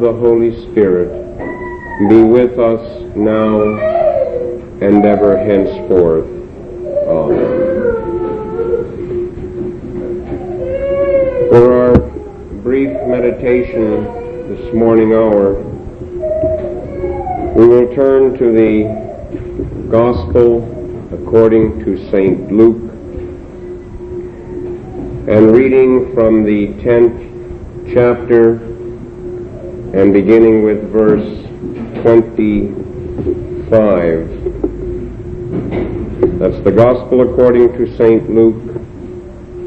the Holy Spirit be with us now and ever henceforth. Amen. For our brief meditation this morning hour, we will turn to the Gospel according to St. Luke and reading from the 10th chapter and beginning with verse 25. That's the Gospel according to St. Luke,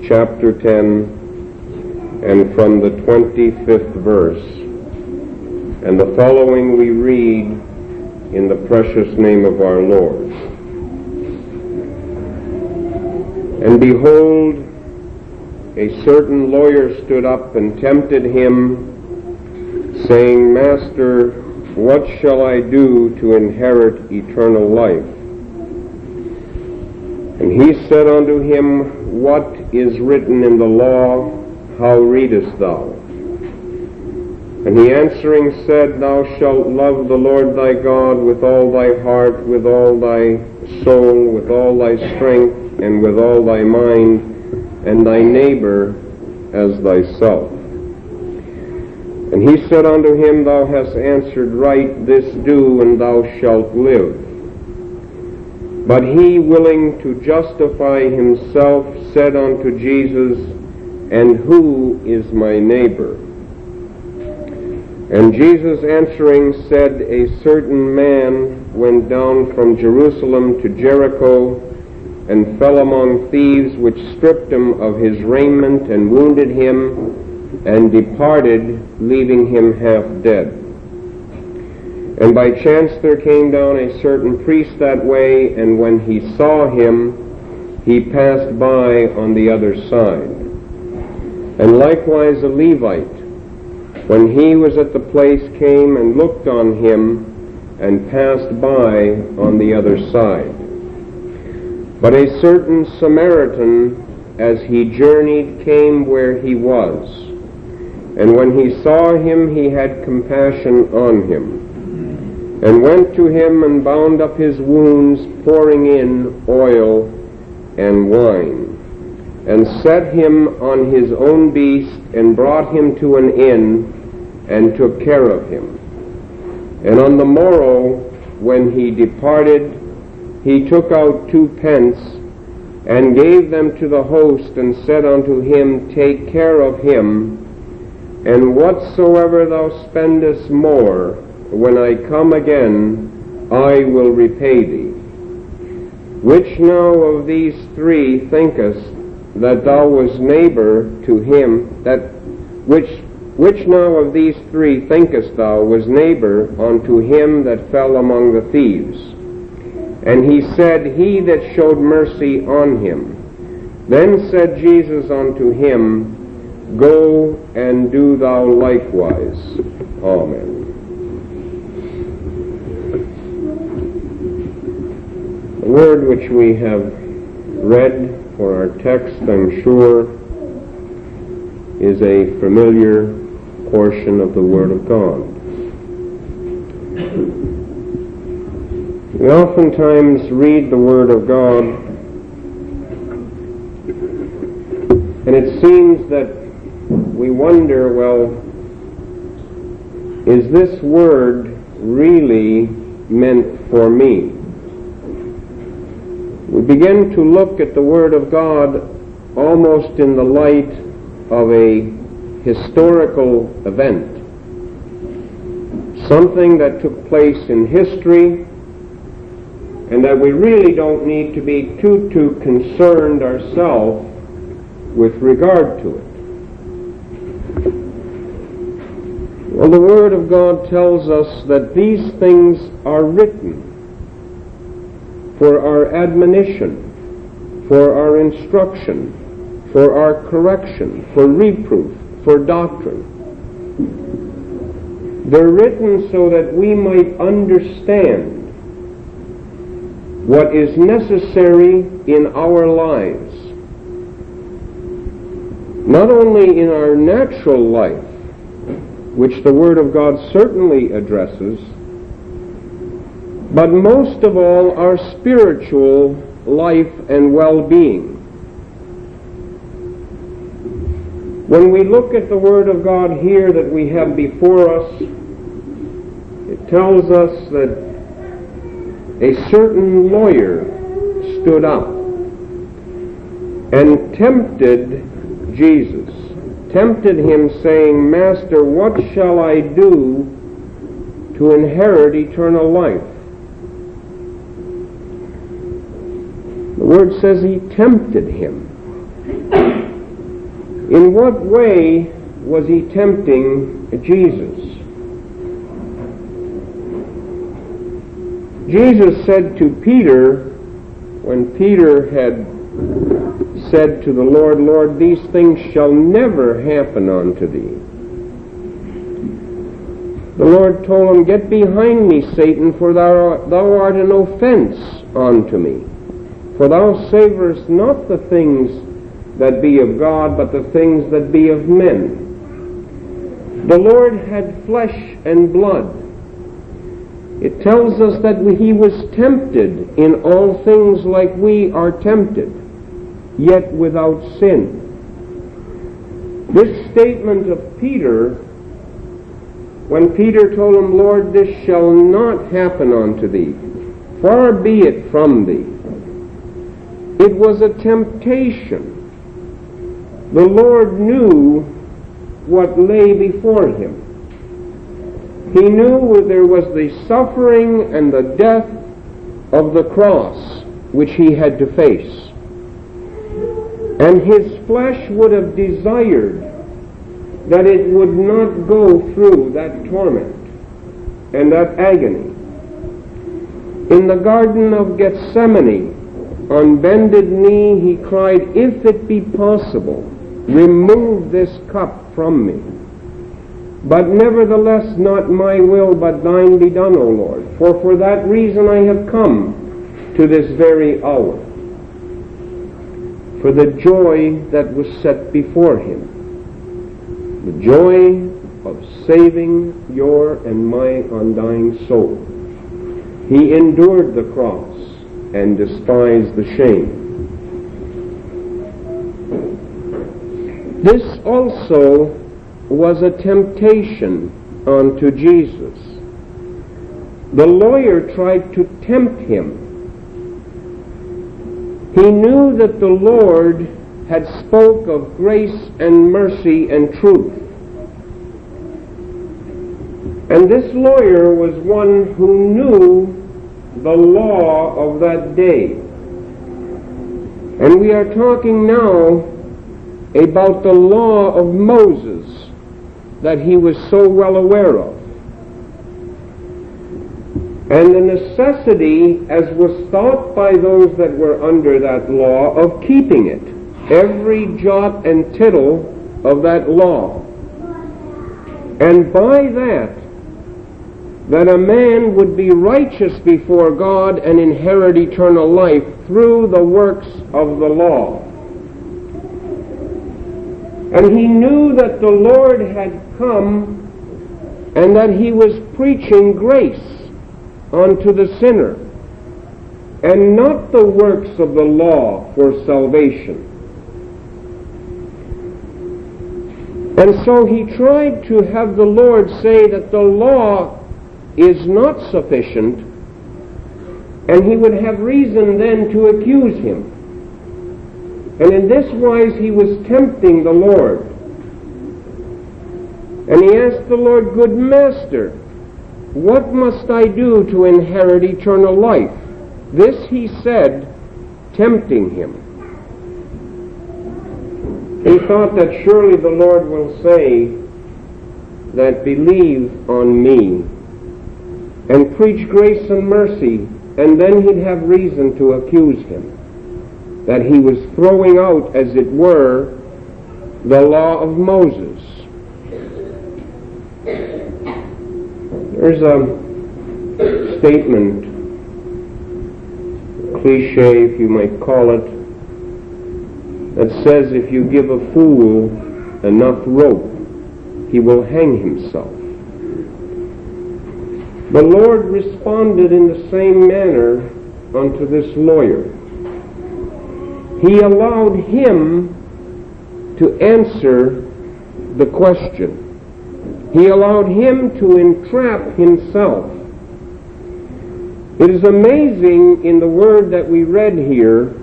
chapter 10, and from the 25th verse. And the following we read in the precious name of our Lord. And behold, a certain lawyer stood up and tempted him, saying, Master, what shall I do to inherit eternal life? And he said unto him, What is written in the law? How readest thou? And he answering said, Thou shalt love the Lord thy God with all thy heart, with all thy soul, with all thy strength, and with all thy mind, and thy neighbor as thyself. And he said unto him, Thou hast answered right, this do, and thou shalt live. But he, willing to justify himself, said unto Jesus, And who is my neighbor? And Jesus answering said, A certain man went down from Jerusalem to Jericho, and fell among thieves, which stripped him of his raiment, and wounded him, and departed, leaving him half dead. And by chance there came down a certain priest that way, and when he saw him, he passed by on the other side. And likewise a Levite, when he was at the place, came and looked on him, and passed by on the other side. But a certain Samaritan, as he journeyed, came where he was. And when he saw him, he had compassion on him, and went to him and bound up his wounds, pouring in oil and wine, and set him on his own beast, and brought him to an inn, and took care of him. And on the morrow, when he departed, he took out two pence, and gave them to the host, and said unto him, Take care of him, and whatsoever thou spendest more, when I come again, I will repay thee. Which now of these three thinkest that thou was neighbor to him that which which now of these three thinkest thou was neighbor unto him that fell among the thieves? And he said, He that showed mercy on him. Then said Jesus unto him, Go and do thou likewise. Amen. The word which we have read for our text, I'm sure, is a familiar portion of the Word of God. We oftentimes read the Word of God, and it seems that we wonder, well, is this Word really meant for me? We begin to look at the Word of God almost in the light of a historical event, something that took place in history, and that we really don't need to be too, too concerned ourselves with regard to it. Well, the Word of God tells us that these things are written for our admonition, for our instruction, for our correction, for reproof, for doctrine. They're written so that we might understand what is necessary in our lives. Not only in our natural life, which the Word of God certainly addresses, but most of all our spiritual life and well-being. When we look at the Word of God here that we have before us, it tells us that a certain lawyer stood up and tempted Jesus, tempted him saying, Master, what shall I do to inherit eternal life? The Word says he tempted him. In what way was he tempting Jesus? Jesus said to Peter, when Peter had said to the Lord, Lord, these things shall never happen unto thee. The Lord told him, Get behind me, Satan, for thou, thou art an offense unto me. For thou savorest not the things that be of God, but the things that be of men. The Lord had flesh and blood. It tells us that he was tempted in all things like we are tempted, yet without sin. This statement of Peter, when Peter told him, Lord, this shall not happen unto thee, far be it from thee. It was a temptation the Lord knew what lay before him. He knew there was the suffering and the death of the cross which he had to face. And his flesh would have desired that it would not go through that torment and that agony. In the Garden of Gethsemane, on bended knee, he cried, If it be possible, Remove this cup from me. But nevertheless, not my will, but thine be done, O Lord. For for that reason I have come to this very hour. For the joy that was set before him. The joy of saving your and my undying soul. He endured the cross and despised the shame This also was a temptation unto Jesus. The lawyer tried to tempt him. He knew that the Lord had spoke of grace and mercy and truth. And this lawyer was one who knew the law of that day. And we are talking now about the law of Moses that he was so well aware of. And the necessity, as was thought by those that were under that law, of keeping it, every jot and tittle of that law. And by that, that a man would be righteous before God and inherit eternal life through the works of the law. And he knew that the Lord had come and that he was preaching grace unto the sinner and not the works of the law for salvation. And so he tried to have the Lord say that the law is not sufficient, and he would have reason then to accuse him. And in this wise he was tempting the Lord. And he asked the Lord, Good Master, what must I do to inherit eternal life? This he said, tempting him. He thought that surely the Lord will say that believe on me and preach grace and mercy, and then he'd have reason to accuse him that he was throwing out, as it were, the law of Moses. There's a statement, cliche if you might call it, that says if you give a fool enough rope, he will hang himself. The Lord responded in the same manner unto this lawyer. He allowed him to answer the question. He allowed him to entrap himself. It is amazing in the word that we read here,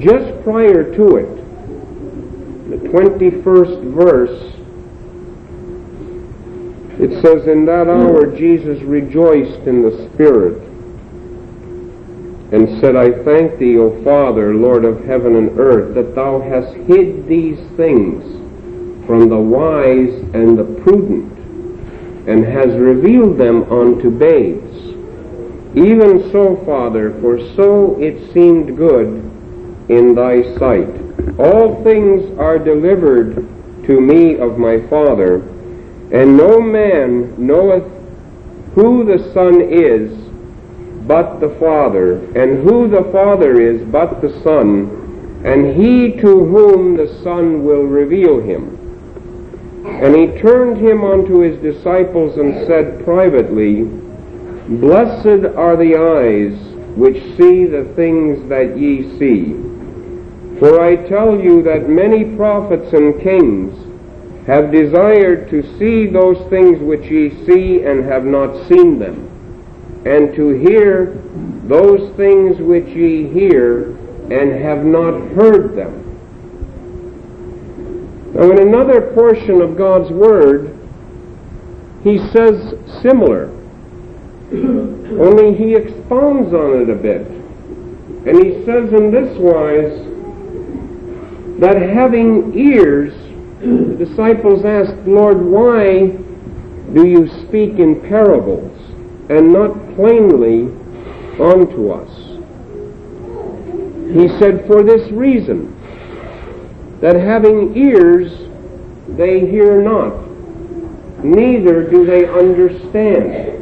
just prior to it, the 21st verse, it says, In that hour Jesus rejoiced in the Spirit and said, I thank thee, O Father, Lord of heaven and earth, that thou hast hid these things from the wise and the prudent, and has revealed them unto babes. Even so, Father, for so it seemed good in thy sight. All things are delivered to me of my Father, and no man knoweth who the Son is but the Father, and who the Father is but the Son, and he to whom the Son will reveal him. And he turned him unto his disciples and said privately, Blessed are the eyes which see the things that ye see. For I tell you that many prophets and kings have desired to see those things which ye see and have not seen them, and to hear those things which ye hear and have not heard them. Now, in another portion of God's Word, he says similar, only he expounds on it a bit. And he says in this wise that having ears, the disciples asked, Lord, why do you speak in parables and not plainly unto us? He said, For this reason, that having ears they hear not, neither do they understand.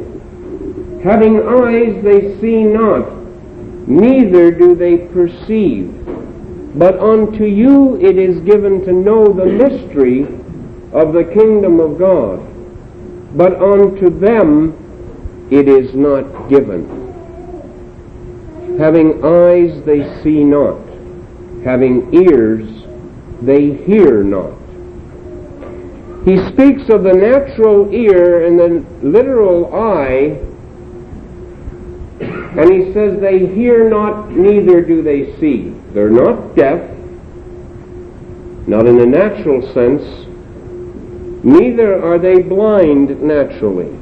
Having eyes they see not, neither do they perceive. But unto you it is given to know the mystery of the kingdom of God. But unto them it is not given. Having eyes they see not, having ears they hear not. He speaks of the natural ear and the literal eye, and he says they hear not, neither do they see. They're not deaf, not in a natural sense, neither are they blind naturally,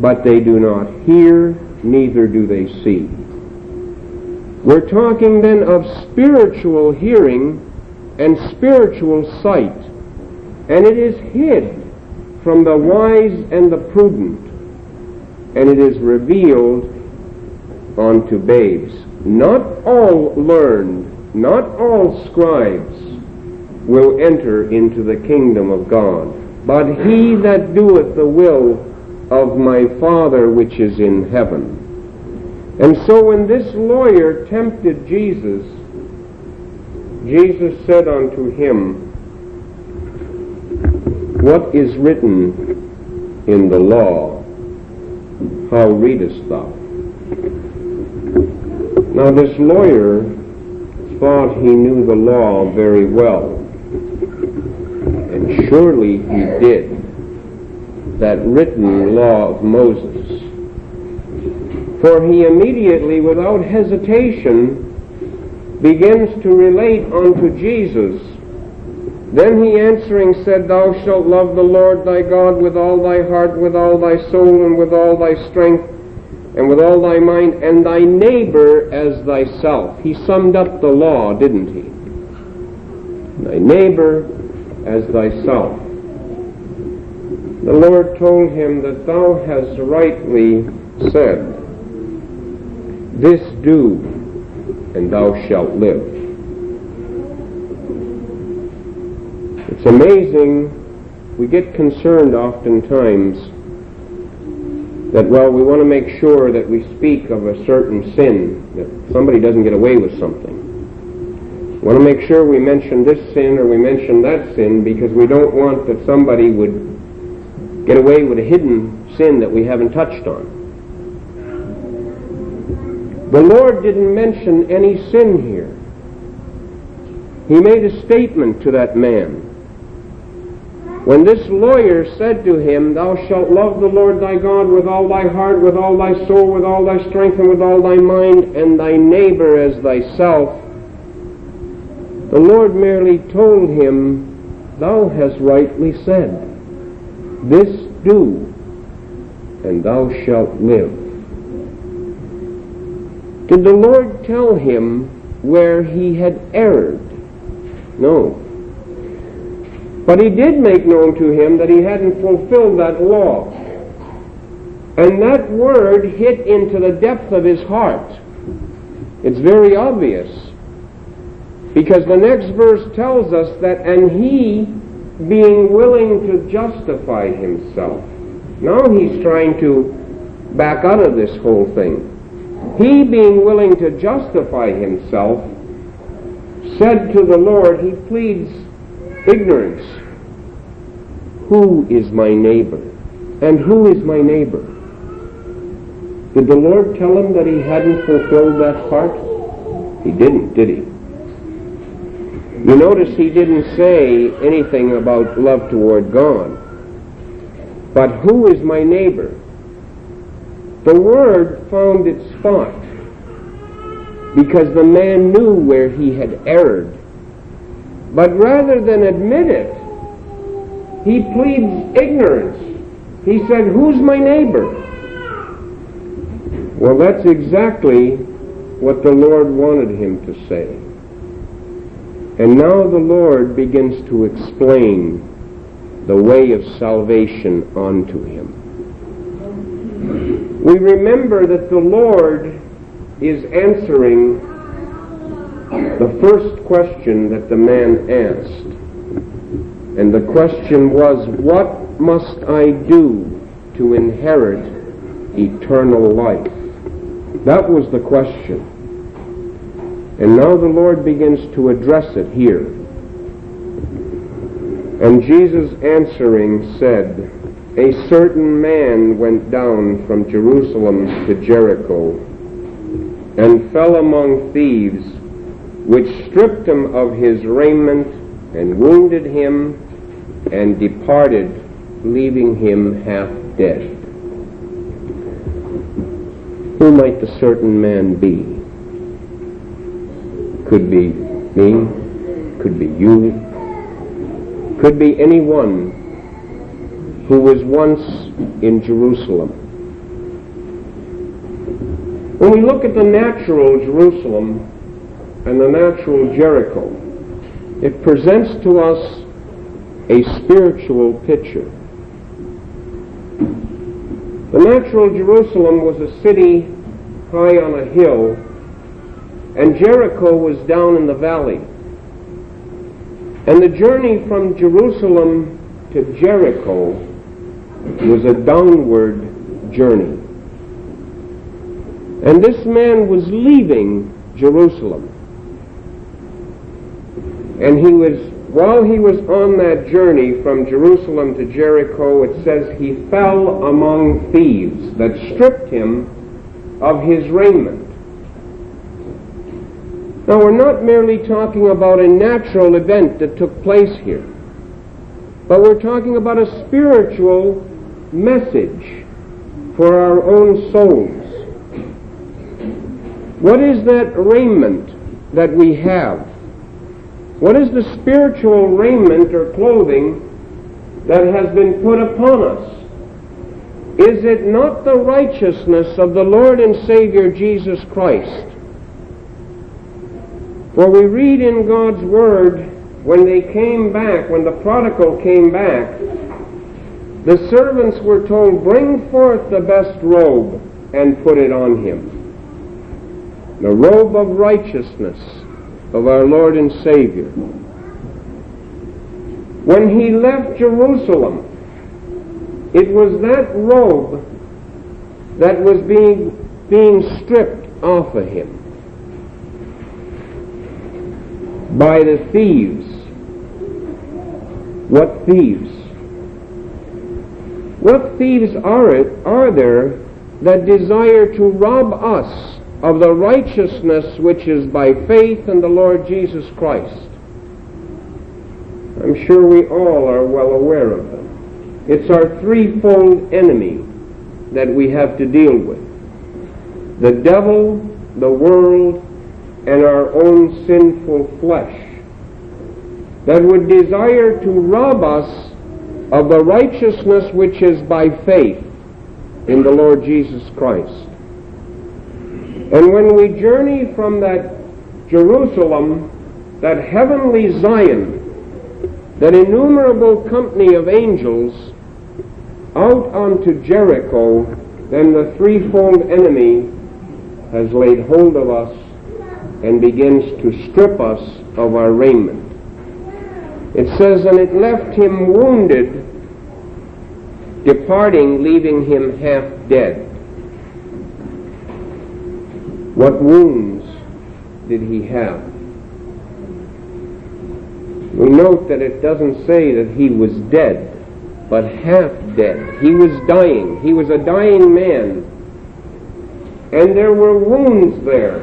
but they do not hear, neither do they see. We're talking then of spiritual hearing and spiritual sight, and it is hid from the wise and the prudent, and it is revealed unto babes. Not all learned, not all scribes will enter into the kingdom of God, but he that doeth the will of my Father which is in heaven. And so when this lawyer tempted Jesus, Jesus said unto him, What is written in the law? How readest thou? Now this lawyer thought he knew the law very well. And surely he did. That written law of Moses. For he immediately, without hesitation, begins to relate unto Jesus. Then he answering said, Thou shalt love the Lord thy God with all thy heart, with all thy soul, and with all thy strength, and with all thy mind, and thy neighbor as thyself. He summed up the law, didn't he? Thy neighbor as thyself. The Lord told him that thou hast rightly said, This do, and thou shalt live. It's amazing, we get concerned oftentimes that, well, we want to make sure that we speak of a certain sin, that somebody doesn't get away with something. We want to make sure we mention this sin or we mention that sin because we don't want that somebody would get away with a hidden sin that we haven't touched on. The Lord didn't mention any sin here. He made a statement to that man. When this lawyer said to him, Thou shalt love the Lord thy God with all thy heart, with all thy soul, with all thy strength, and with all thy mind, and thy neighbor as thyself, the Lord merely told him, Thou hast rightly said, This do, and thou shalt live. Did the Lord tell him where he had erred? No. But he did make known to him that he hadn't fulfilled that law. And that word hit into the depth of his heart. It's very obvious. Because the next verse tells us that, and he being willing to justify himself. Now he's trying to back out of this whole thing. He being willing to justify himself said to the Lord, he pleads ignorance. Who is my neighbor? And who is my neighbor? Did the Lord tell him that he hadn't fulfilled that part? He didn't, did he? You notice he didn't say anything about love toward God. But who is my neighbor? The word found its spot because the man knew where he had erred. But rather than admit it, he pleads ignorance. He said, Who's my neighbor? Well, that's exactly what the Lord wanted him to say. And now the Lord begins to explain the way of salvation unto him. We remember that the Lord is answering the first question that the man asked. And the question was, What must I do to inherit eternal life? That was the question. And now the Lord begins to address it here. And Jesus answering said, A certain man went down from Jerusalem to Jericho and fell among thieves, which stripped him of his raiment and wounded him and departed, leaving him half dead. Who might the certain man be? Could be me, could be you, could be anyone who was once in Jerusalem. When we look at the natural Jerusalem and the natural Jericho, it presents to us a spiritual picture. The natural Jerusalem was a city high on a hill, and Jericho was down in the valley. And the journey from Jerusalem to Jericho was a downward journey. And this man was leaving Jerusalem. And he was, while he was on that journey from Jerusalem to Jericho, it says he fell among thieves that stripped him of his raiment. Now, we're not merely talking about a natural event that took place here, but we're talking about a spiritual message for our own souls. What is that raiment that we have? What is the spiritual raiment or clothing that has been put upon us? Is it not the righteousness of the Lord and Savior Jesus Christ? For we read in God's Word, when they came back, when the prodigal came back, the servants were told, Bring forth the best robe and put it on him. The robe of righteousness of our Lord and Savior. When he left Jerusalem, it was that robe that was being, being stripped off of him by the thieves. What thieves? What thieves are it are there that desire to rob us of the righteousness which is by faith in the Lord Jesus Christ. I'm sure we all are well aware of them. It's our threefold enemy that we have to deal with. The devil, the world, and our own sinful flesh that would desire to rob us of the righteousness which is by faith in the Lord Jesus Christ. And when we journey from that Jerusalem, that heavenly Zion, that innumerable company of angels, out onto Jericho, then the threefold enemy has laid hold of us and begins to strip us of our raiment. It says, And it left him wounded, departing, leaving him half dead. What wounds did he have? We note that it doesn't say that he was dead, but half dead. He was dying. He was a dying man. And there were wounds there.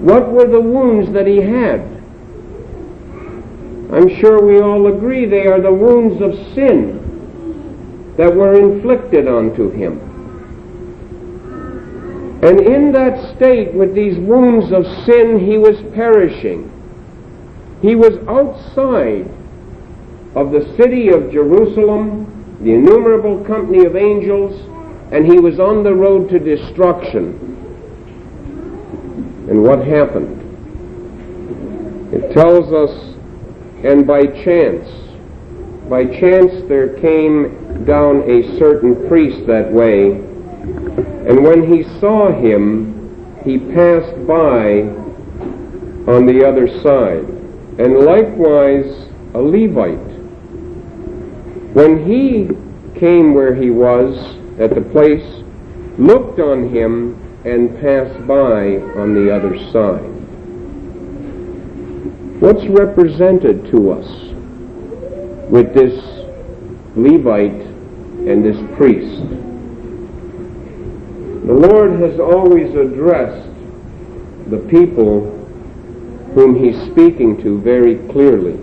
What were the wounds that he had? I'm sure we all agree they are the wounds of sin that were inflicted onto him. And in that state, with these wounds of sin, he was perishing. He was outside of the city of Jerusalem, the innumerable company of angels, and he was on the road to destruction. And what happened? It tells us, and by chance, by chance there came down a certain priest that way and when he saw him, he passed by on the other side. And likewise a Levite. When he came where he was at the place, looked on him, and passed by on the other side. What's represented to us with this Levite and this priest? The Lord has always addressed the people whom he's speaking to very clearly.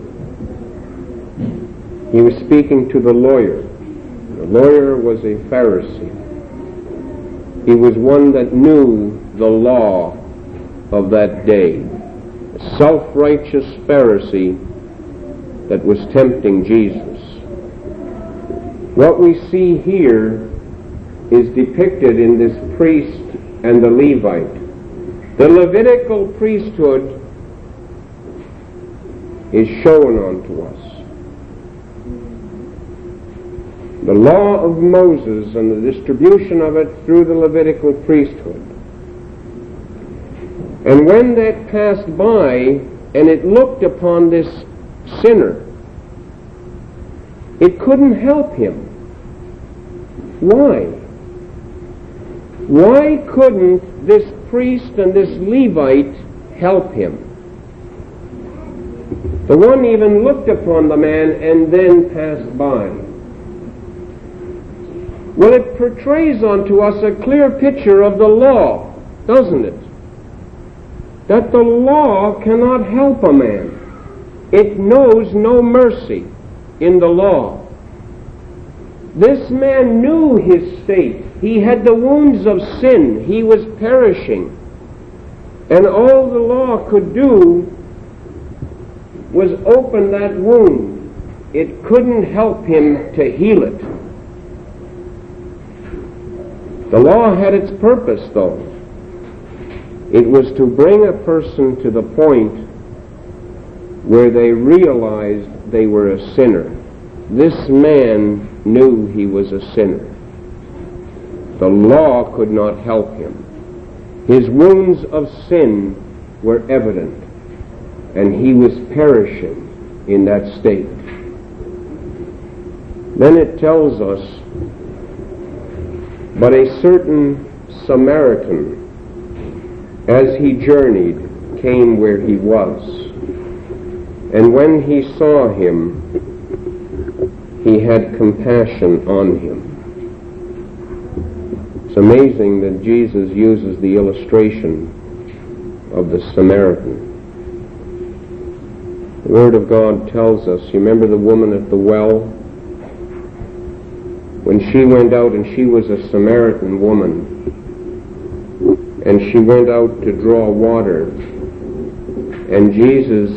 He was speaking to the lawyer. The lawyer was a Pharisee. He was one that knew the law of that day. Self-righteous Pharisee that was tempting Jesus. What we see here is depicted in this priest and the Levite. The Levitical priesthood is shown unto us. The law of Moses and the distribution of it through the Levitical priesthood. And when that passed by and it looked upon this sinner, it couldn't help him Why? Why couldn't this priest and this Levite help him? The one even looked upon the man and then passed by. Well, it portrays unto us a clear picture of the law, doesn't it? That the law cannot help a man. It knows no mercy in the law. This man knew his state. He had the wounds of sin. He was perishing. And all the law could do was open that wound. It couldn't help him to heal it. The law had its purpose, though. It was to bring a person to the point where they realized they were a sinner. This man knew he was a sinner. The law could not help him. His wounds of sin were evident, and he was perishing in that state. Then it tells us, but a certain Samaritan, as he journeyed, came where he was. And when he saw him, he had compassion on him. It's amazing that Jesus uses the illustration of the Samaritan. The Word of God tells us, you remember the woman at the well? When she went out and she was a Samaritan woman, and she went out to draw water, and Jesus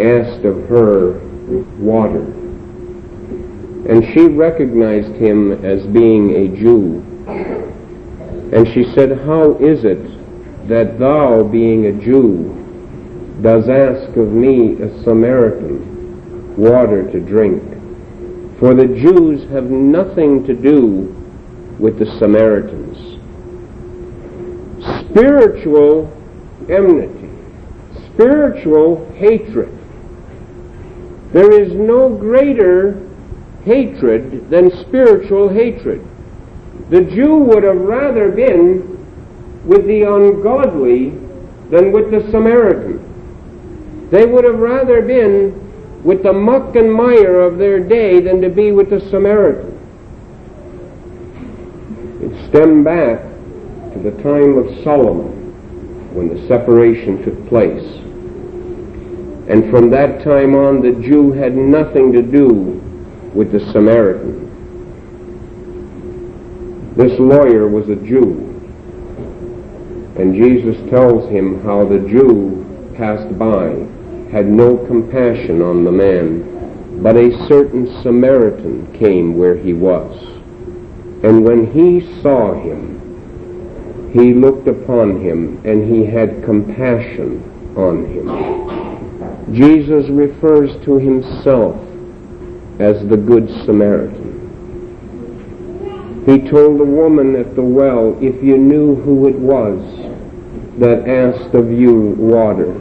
asked of her water. And she recognized him as being a Jew. And she said, How is it that thou, being a Jew, does ask of me, a Samaritan, water to drink? For the Jews have nothing to do with the Samaritans. Spiritual enmity, spiritual hatred there is no greater hatred than spiritual hatred. The Jew would have rather been with the ungodly than with the Samaritan. They would have rather been with the muck and mire of their day than to be with the Samaritan. It stemmed back to the time of Solomon when the separation took place. And from that time on, the Jew had nothing to do with the Samaritan. This lawyer was a Jew. And Jesus tells him how the Jew passed by, had no compassion on the man, but a certain Samaritan came where he was. And when he saw him, he looked upon him and he had compassion on him. Jesus refers to himself as the Good Samaritan. He told the woman at the well, if you knew who it was that asked of you water,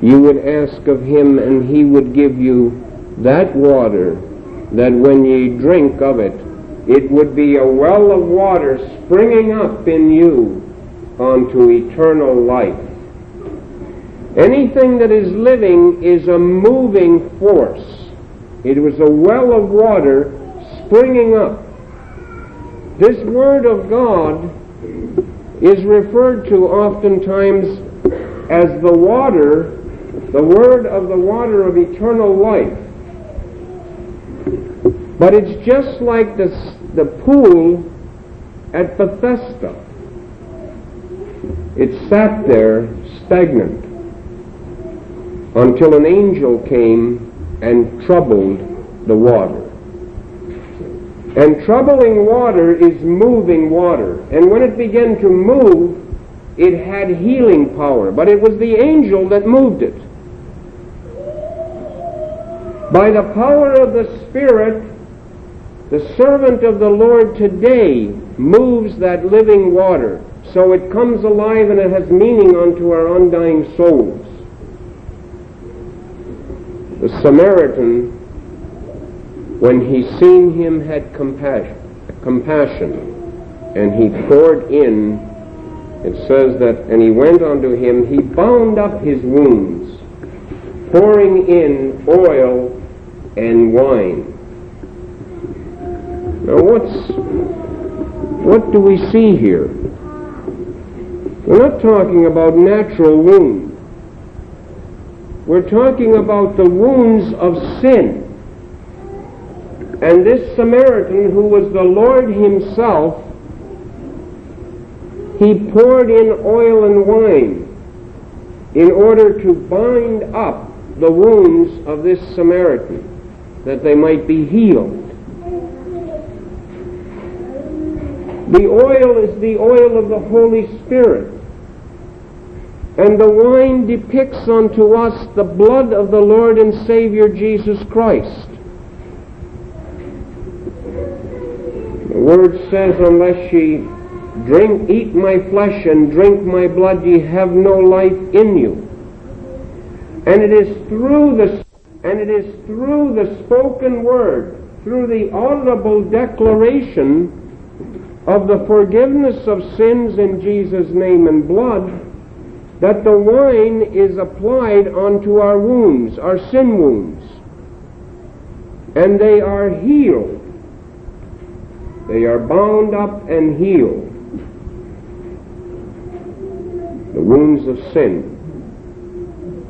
you would ask of him and he would give you that water that when ye drink of it, it would be a well of water springing up in you unto eternal life. Anything that is living is a moving force. It was a well of water springing up. This Word of God is referred to oftentimes as the water, the Word of the water of eternal life. But it's just like the, the pool at Bethesda. It sat there stagnant until an angel came and troubled the water. And troubling water is moving water. And when it began to move, it had healing power. But it was the angel that moved it. By the power of the Spirit, the servant of the Lord today moves that living water so it comes alive and it has meaning unto our undying souls. The Samaritan, when he seen him, had compassion. compassion. And he poured in, it says that, and he went unto him, he bound up his wounds, pouring in oil and wine. Now what's, what do we see here? We're not talking about natural wounds. We're talking about the wounds of sin. And this Samaritan, who was the Lord himself, he poured in oil and wine in order to bind up the wounds of this Samaritan, that they might be healed. The oil is the oil of the Holy Spirit. And the wine depicts unto us the blood of the Lord and Savior Jesus Christ. The word says, unless ye drink, eat my flesh and drink my blood, ye have no life in you. And it is through the and it is through the spoken word, through the audible declaration of the forgiveness of sins in Jesus' name and blood, that the wine is applied unto our wounds, our sin wounds, and they are healed. They are bound up and healed. The wounds of sin.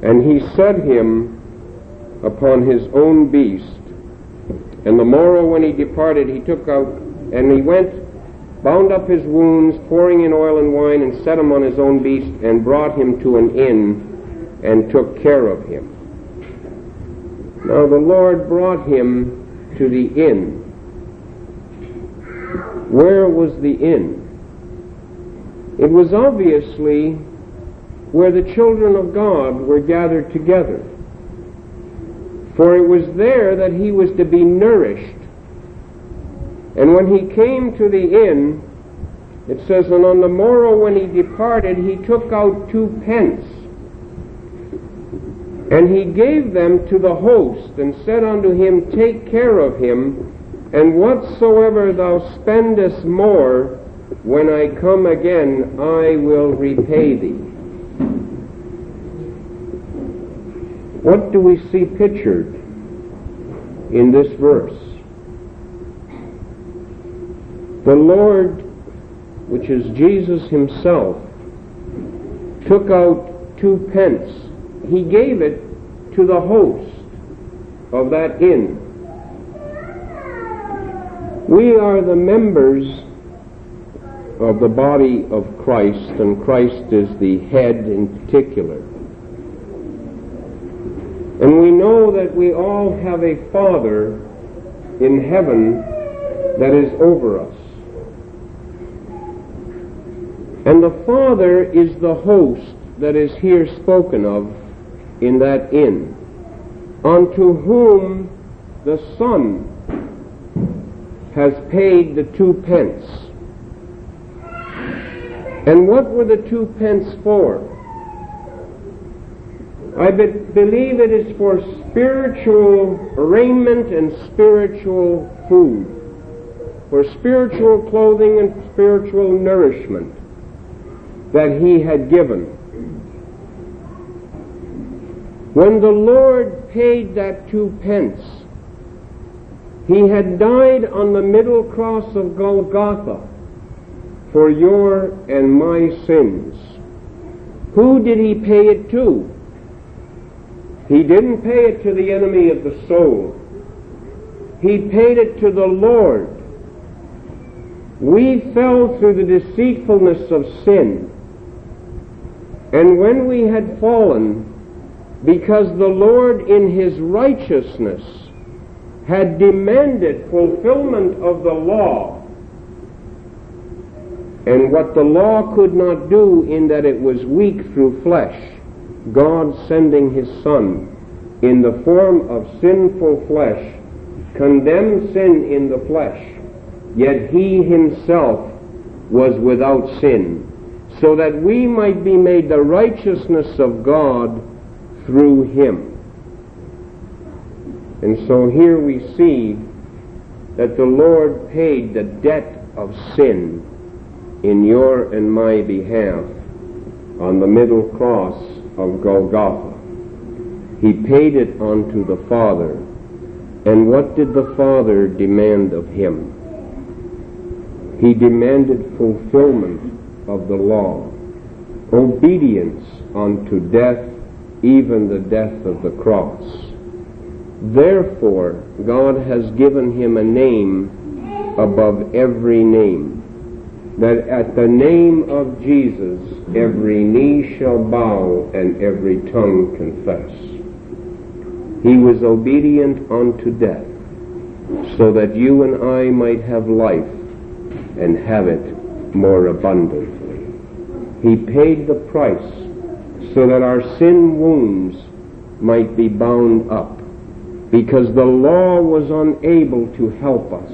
And he set him upon his own beast. And the morrow when he departed, he took out, and he went bound up his wounds, pouring in oil and wine, and set him on his own beast, and brought him to an inn, and took care of him. Now the Lord brought him to the inn. Where was the inn? It was obviously where the children of God were gathered together. For it was there that he was to be nourished and when he came to the inn, it says, And on the morrow when he departed, he took out two pence. And he gave them to the host, and said unto him, Take care of him, and whatsoever thou spendest more, when I come again, I will repay thee. What do we see pictured in this verse? The Lord, which is Jesus himself, took out two pence. He gave it to the host of that inn. We are the members of the body of Christ, and Christ is the head in particular. And we know that we all have a Father in heaven that is over us. And the Father is the host that is here spoken of in that inn, unto whom the Son has paid the two pence. And what were the two pence for? I be- believe it is for spiritual raiment and spiritual food, for spiritual clothing and spiritual nourishment that he had given. When the Lord paid that two pence, he had died on the middle cross of Golgotha for your and my sins. Who did he pay it to? He didn't pay it to the enemy of the soul. He paid it to the Lord. We fell through the deceitfulness of sin. And when we had fallen, because the Lord in his righteousness had demanded fulfillment of the law, and what the law could not do in that it was weak through flesh, God sending his Son in the form of sinful flesh, condemned sin in the flesh, yet he himself was without sin so that we might be made the righteousness of God through him. And so here we see that the Lord paid the debt of sin in your and my behalf on the middle cross of Golgotha. He paid it unto the Father. And what did the Father demand of him? He demanded fulfillment of the law, obedience unto death, even the death of the cross. Therefore, God has given him a name above every name, that at the name of Jesus every knee shall bow and every tongue confess. He was obedient unto death, so that you and I might have life and have it more abundantly. He paid the price so that our sin wounds might be bound up, because the law was unable to help us.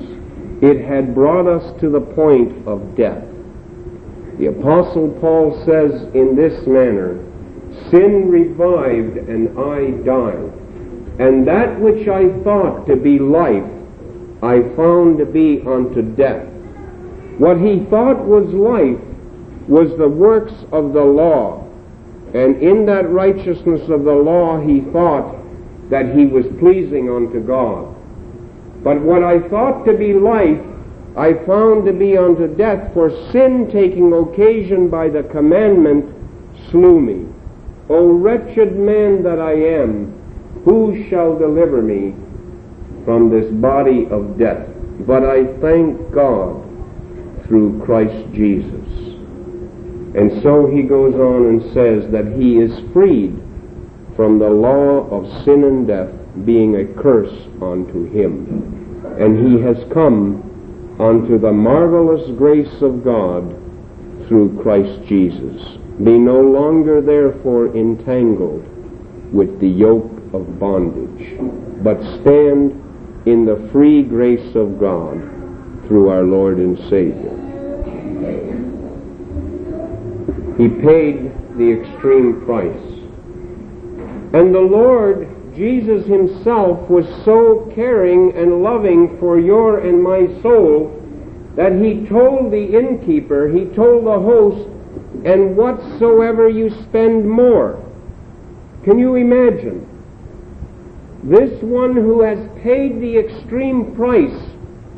It had brought us to the point of death. The Apostle Paul says in this manner, Sin revived and I died. And that which I thought to be life, I found to be unto death. What he thought was life was the works of the law. And in that righteousness of the law, he thought that he was pleasing unto God. But what I thought to be life, I found to be unto death, for sin taking occasion by the commandment slew me. O wretched man that I am, who shall deliver me from this body of death? But I thank God through Christ Jesus. And so he goes on and says that he is freed from the law of sin and death being a curse unto him. And he has come unto the marvelous grace of God through Christ Jesus. Be no longer therefore entangled with the yoke of bondage, but stand in the free grace of God through our Lord and Savior. He paid the extreme price. And the Lord Jesus himself was so caring and loving for your and my soul that he told the innkeeper, he told the host, and whatsoever you spend more. Can you imagine? This one who has paid the extreme price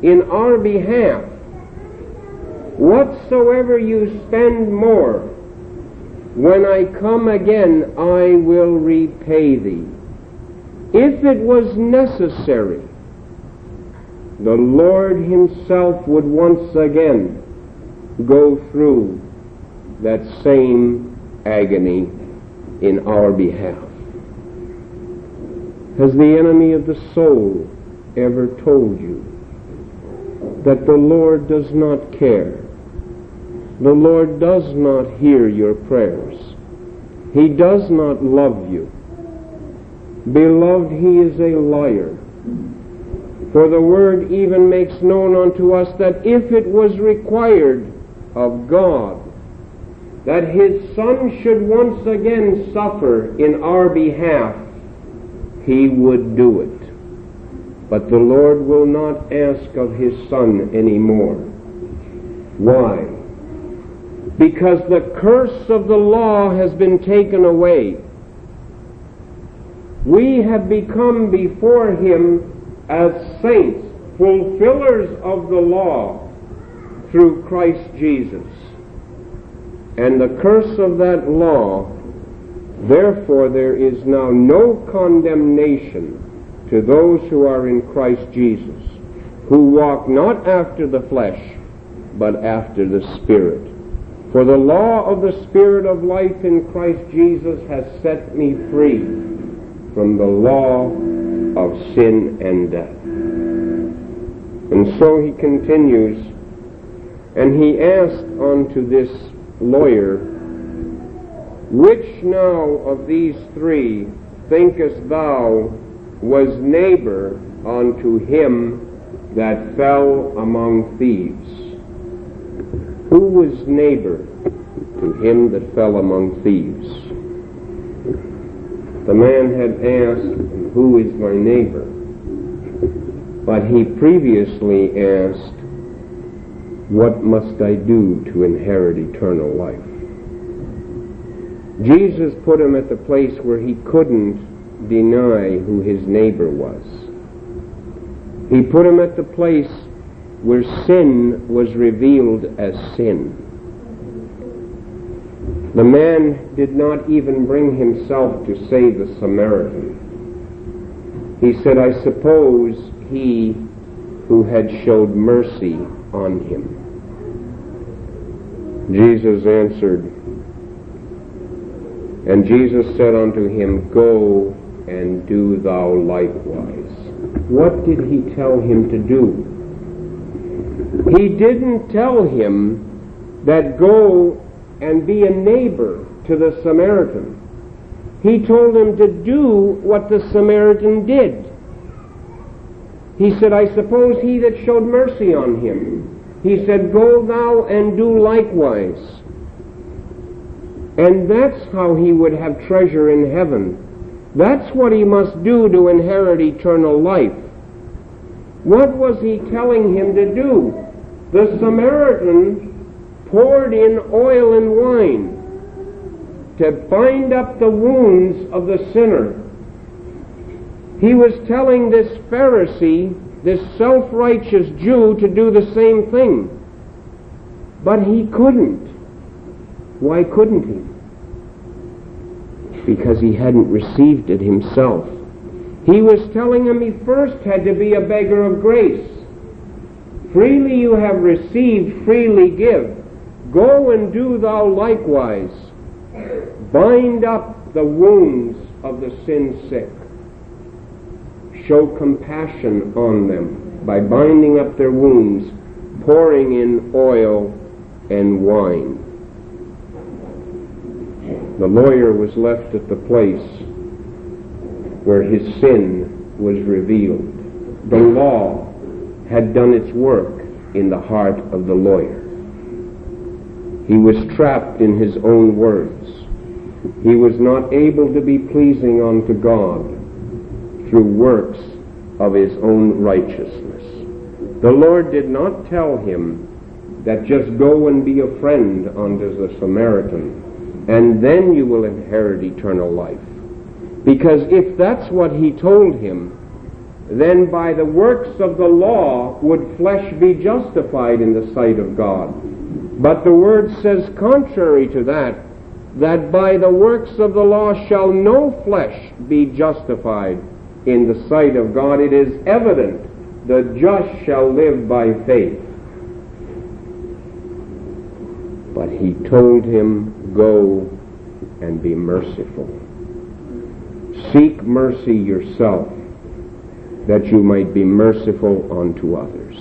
in our behalf, whatsoever you spend more, when I come again, I will repay thee. If it was necessary, the Lord Himself would once again go through that same agony in our behalf. Has the enemy of the soul ever told you that the Lord does not care? The Lord does not hear your prayers. He does not love you. Beloved, he is a liar. For the word even makes known unto us that if it was required of God that his Son should once again suffer in our behalf, he would do it. But the Lord will not ask of his Son any more. Why? Because the curse of the law has been taken away. We have become before him as saints, fulfillers of the law through Christ Jesus. And the curse of that law, therefore there is now no condemnation to those who are in Christ Jesus, who walk not after the flesh, but after the Spirit. For the law of the Spirit of life in Christ Jesus has set me free from the law of sin and death. And so he continues, and he asked unto this lawyer, Which now of these three thinkest thou was neighbor unto him that fell among thieves? Who was neighbor to him that fell among thieves? The man had asked, Who is my neighbor? But he previously asked, What must I do to inherit eternal life? Jesus put him at the place where he couldn't deny who his neighbor was. He put him at the place where sin was revealed as sin. The man did not even bring himself to say the Samaritan. He said, I suppose he who had showed mercy on him. Jesus answered, and Jesus said unto him, Go and do thou likewise. What did he tell him to do? He didn't tell him that go and be a neighbor to the Samaritan. He told him to do what the Samaritan did. He said, I suppose he that showed mercy on him. He said, Go thou and do likewise. And that's how he would have treasure in heaven. That's what he must do to inherit eternal life. What was he telling him to do? The Samaritan poured in oil and wine to bind up the wounds of the sinner. He was telling this Pharisee, this self righteous Jew, to do the same thing. But he couldn't. Why couldn't he? Because he hadn't received it himself. He was telling him he first had to be a beggar of grace. Freely you have received, freely give. Go and do thou likewise. Bind up the wounds of the sin sick show compassion on them by binding up their wounds, pouring in oil and wine. The lawyer was left at the place where his sin was revealed. The law had done its work in the heart of the lawyer. He was trapped in his own words. He was not able to be pleasing unto God through works of his own righteousness. The Lord did not tell him that just go and be a friend unto the Samaritan, and then you will inherit eternal life. Because if that's what he told him, then by the works of the law would flesh be justified in the sight of God. But the word says contrary to that, that by the works of the law shall no flesh be justified in the sight of God, it is evident the just shall live by faith. But he told him, Go and be merciful. Seek mercy yourself, that you might be merciful unto others.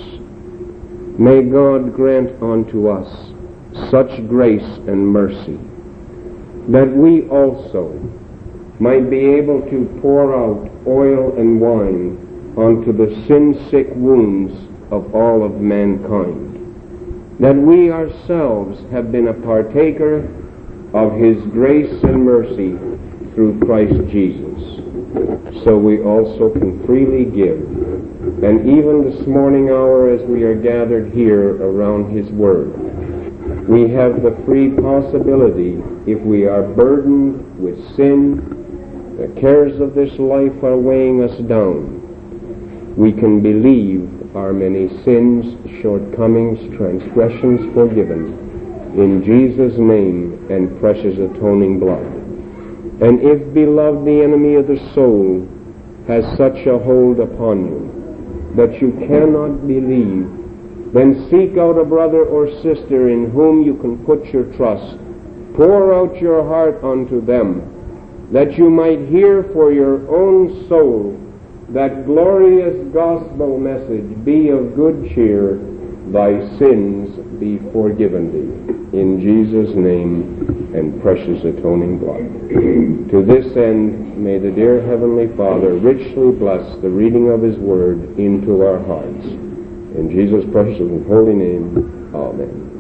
May God grant unto us such grace and mercy that we also might be able to pour out oil and wine onto the sin-sick wounds of all of mankind. That we ourselves have been a partaker of His grace and mercy through Christ Jesus. So we also can freely give. And even this morning hour as we are gathered here around His Word, we have the free possibility, if we are burdened with sin, the cares of this life are weighing us down. We can believe our many sins, shortcomings, transgressions forgiven in Jesus' name and precious atoning blood. And if, beloved, the enemy of the soul has such a hold upon you that you cannot believe, then seek out a brother or sister in whom you can put your trust. Pour out your heart unto them that you might hear for your own soul that glorious gospel message, be of good cheer, thy sins be forgiven thee. In Jesus' name and precious atoning blood. to this end, may the dear Heavenly Father richly bless the reading of His Word into our hearts. In Jesus' precious and holy name, Amen.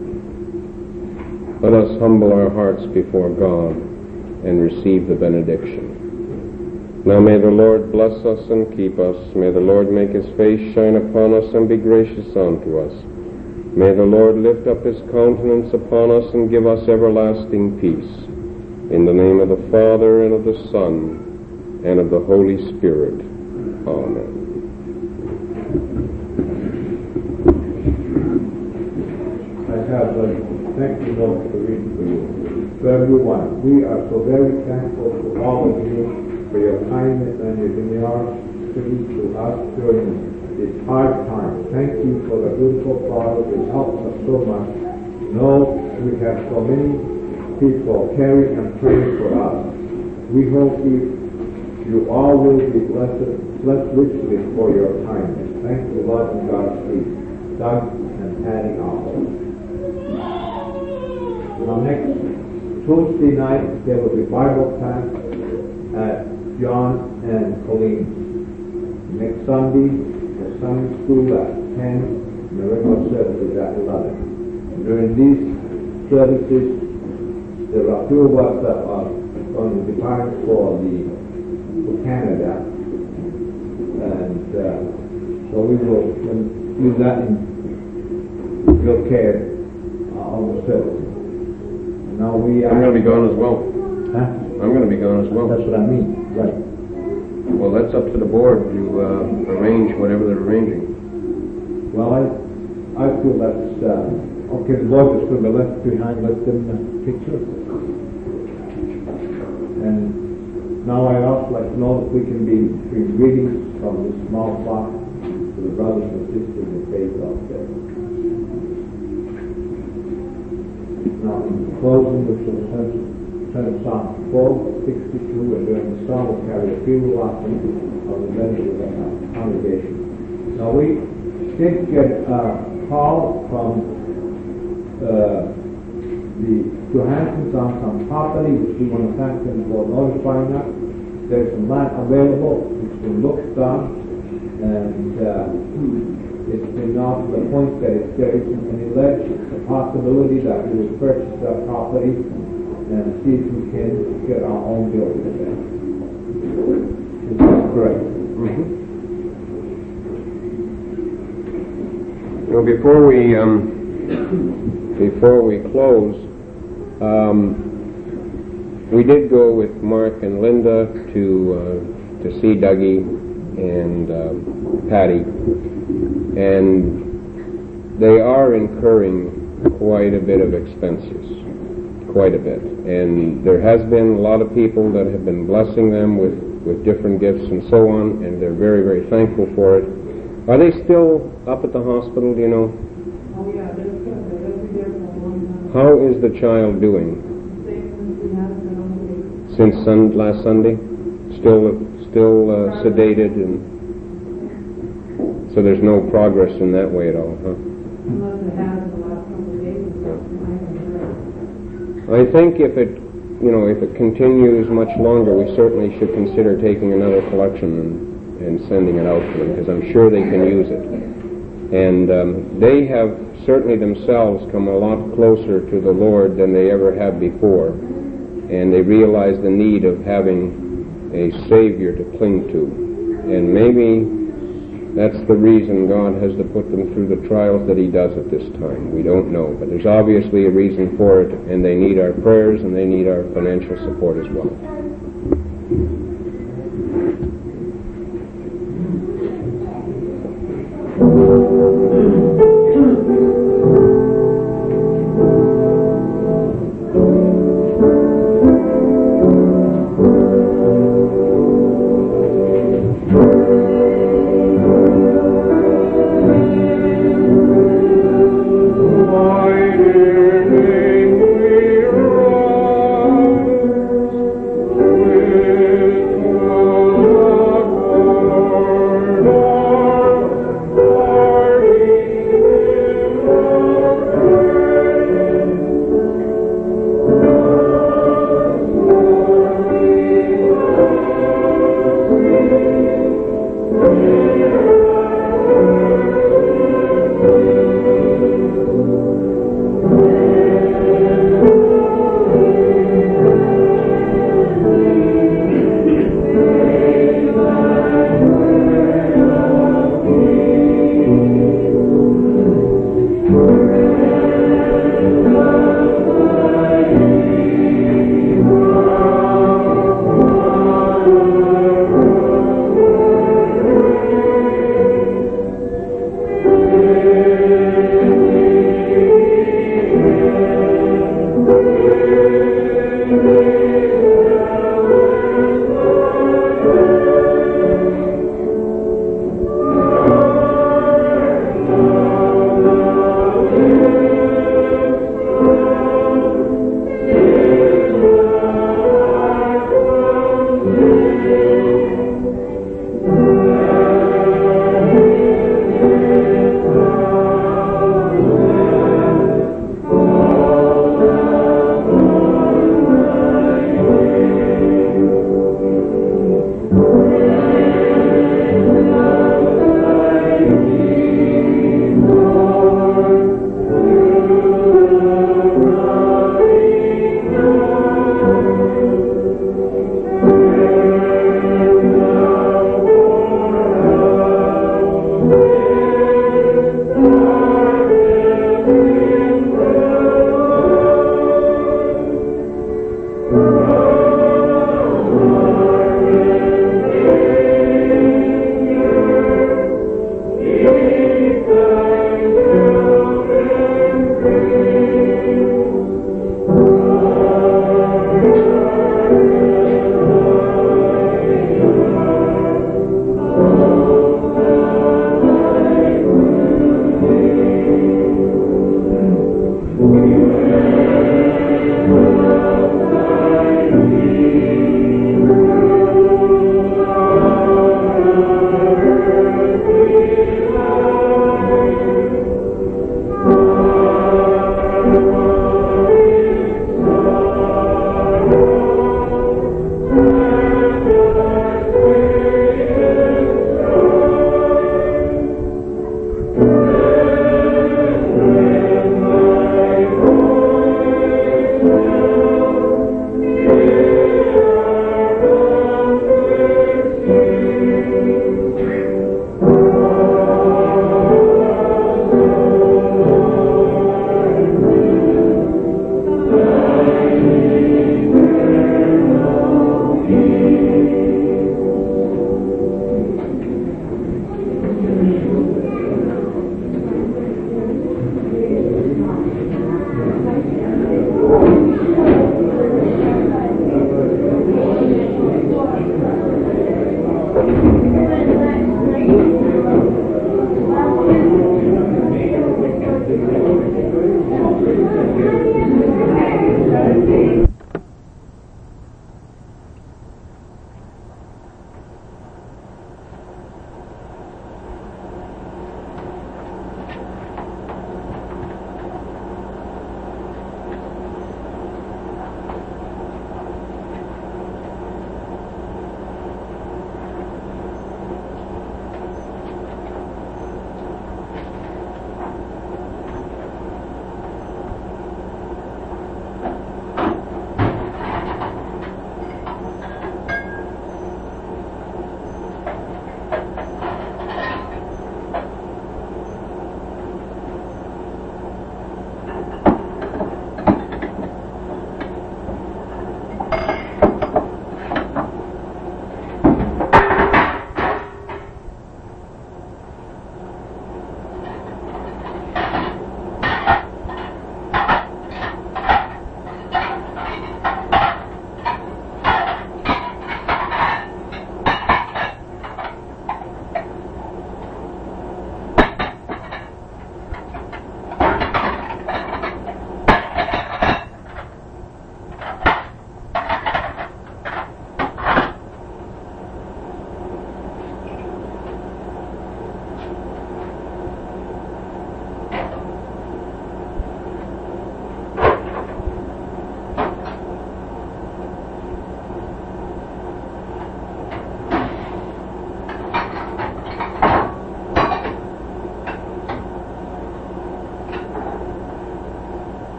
Let us humble our hearts before God and receive the benediction. Now may the Lord bless us and keep us. May the Lord make his face shine upon us and be gracious unto us. May the Lord lift up his countenance upon us and give us everlasting peace. In the name of the Father, and of the Son, and of the Holy Spirit. Amen. I have a thank you note to read for you. To everyone, we are so very thankful to all of you for your kindness and your generosity to us during this hard time. Thank you for the beautiful flowers that helped us so much. Know we have so many people caring and praying for us. We hope you, you all will be blessed, blessed richly for your kindness. Thank you, Lord, and Godspeed. Doug and Patty Arnold. Now next Tuesday night, there will be Bible class at John and Colleen. Next Sunday, the Sunday school at 10, and the regular services at 11. During these services, there are two of us that are going to depart for the for Canada, and uh, so we will do that in your care uh, on the service. Now we are. I'm going to be gone as well. Huh? I'm going to be gone as well. That's what I mean, right. Well, that's up to the board to uh, arrange whatever they're arranging. Well, I, I feel that's, uh, okay, the Lord is going to be left behind, let them uh, picture. And now I also like to know that we can be between greetings from this small flock to the brothers and sisters in faith out there. Now, in closing, turn to Psalm 462, and during the song we'll carry a few offering of the members of the congregation. Now, we did get a call from uh, the Johansons on some property, which we want to thank them for notifying us. There's some land available, it's been looked on, and uh, it's been now to the point that if there isn't any ledge, it's a possibility that we will purchase that property and see if we can get our own building. Is correct? Well, before we um, before we close, um, we did go with Mark and Linda to uh, to see Dougie and um, Patty, and they are incurring quite a bit of expenses, quite a bit. And there has been a lot of people that have been blessing them with with different gifts and so on, and they're very very thankful for it. Are they still up at the hospital? Do you know? Oh, yeah, they're good. They'll be there for a. How is the child doing Same as we have been on the since sun, last Sunday? Still, still uh, sedated, and so there's no progress in that way at all, huh? I think if it, you know, if it continues much longer, we certainly should consider taking another collection and, and sending it out to them because I'm sure they can use it. And um, they have certainly themselves come a lot closer to the Lord than they ever have before, and they realize the need of having a Savior to cling to. And maybe that's the reason God has to put them through the trials that He does at this time. We don't know, but there's obviously a reason for it, and they need our prayers and they need our financial support as well.